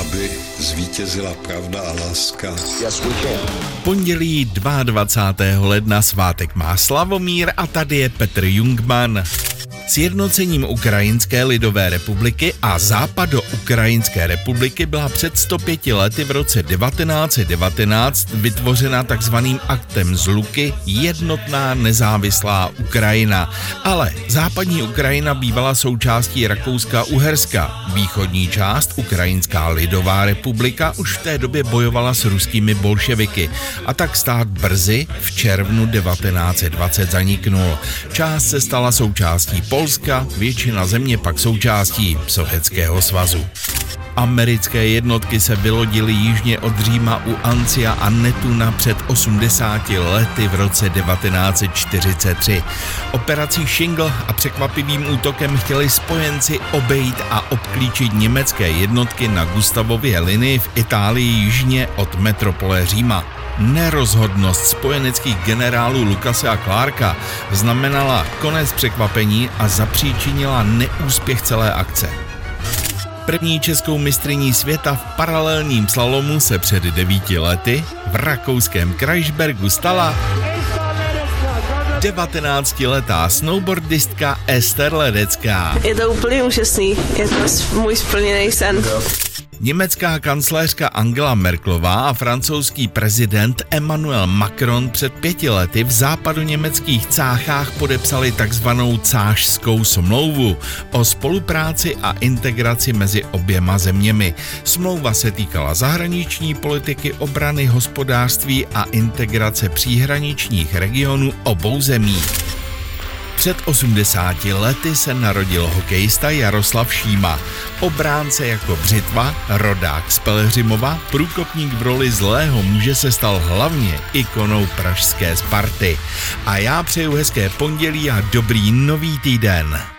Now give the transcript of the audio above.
aby zvítězila pravda a láska. Yes. Pondělí 22. ledna svátek má Slavomír a tady je Petr Jungman. Sjednocením Ukrajinské lidové republiky a západo-ukrajinské republiky byla před 105 lety v roce 1919 vytvořena takzvaným aktem z Luky jednotná nezávislá Ukrajina. Ale západní Ukrajina bývala součástí Rakouska-Uherska. Východní část, Ukrajinská lidová republika, už v té době bojovala s ruskými bolševiky a tak stát brzy v červnu 1920 zaniknul. Část se stala součástí Polska, většina země pak součástí Sovětského svazu. Americké jednotky se vylodily jižně od Říma u Ancia a Netuna před 80 lety v roce 1943. Operací Shingle a překvapivým útokem chtěli spojenci obejít a obklíčit německé jednotky na Gustavově linii v Itálii jižně od metropole Říma. Nerozhodnost spojeneckých generálů Lukase a Clarka znamenala konec překvapení a zapříčinila neúspěch celé akce. První českou mistriní světa v paralelním slalomu se před devíti lety v rakouském Kreisbergu stala 19-letá snowboardistka Ester Ledecká. Je to úplně úžasný, je to můj splněný sen. Německá kancléřka Angela Merklová a francouzský prezident Emmanuel Macron před pěti lety v západu německých cáchách podepsali takzvanou cášskou smlouvu o spolupráci a integraci mezi oběma zeměmi. Smlouva se týkala zahraniční politiky, obrany, hospodářství a integrace příhraničních regionů obou zemí. Před 80 lety se narodil hokejista Jaroslav Šíma. Obránce jako břitva, rodák z Pelhřimova, průkopník v roli zlého muže se stal hlavně ikonou pražské Sparty. A já přeju hezké pondělí a dobrý nový týden.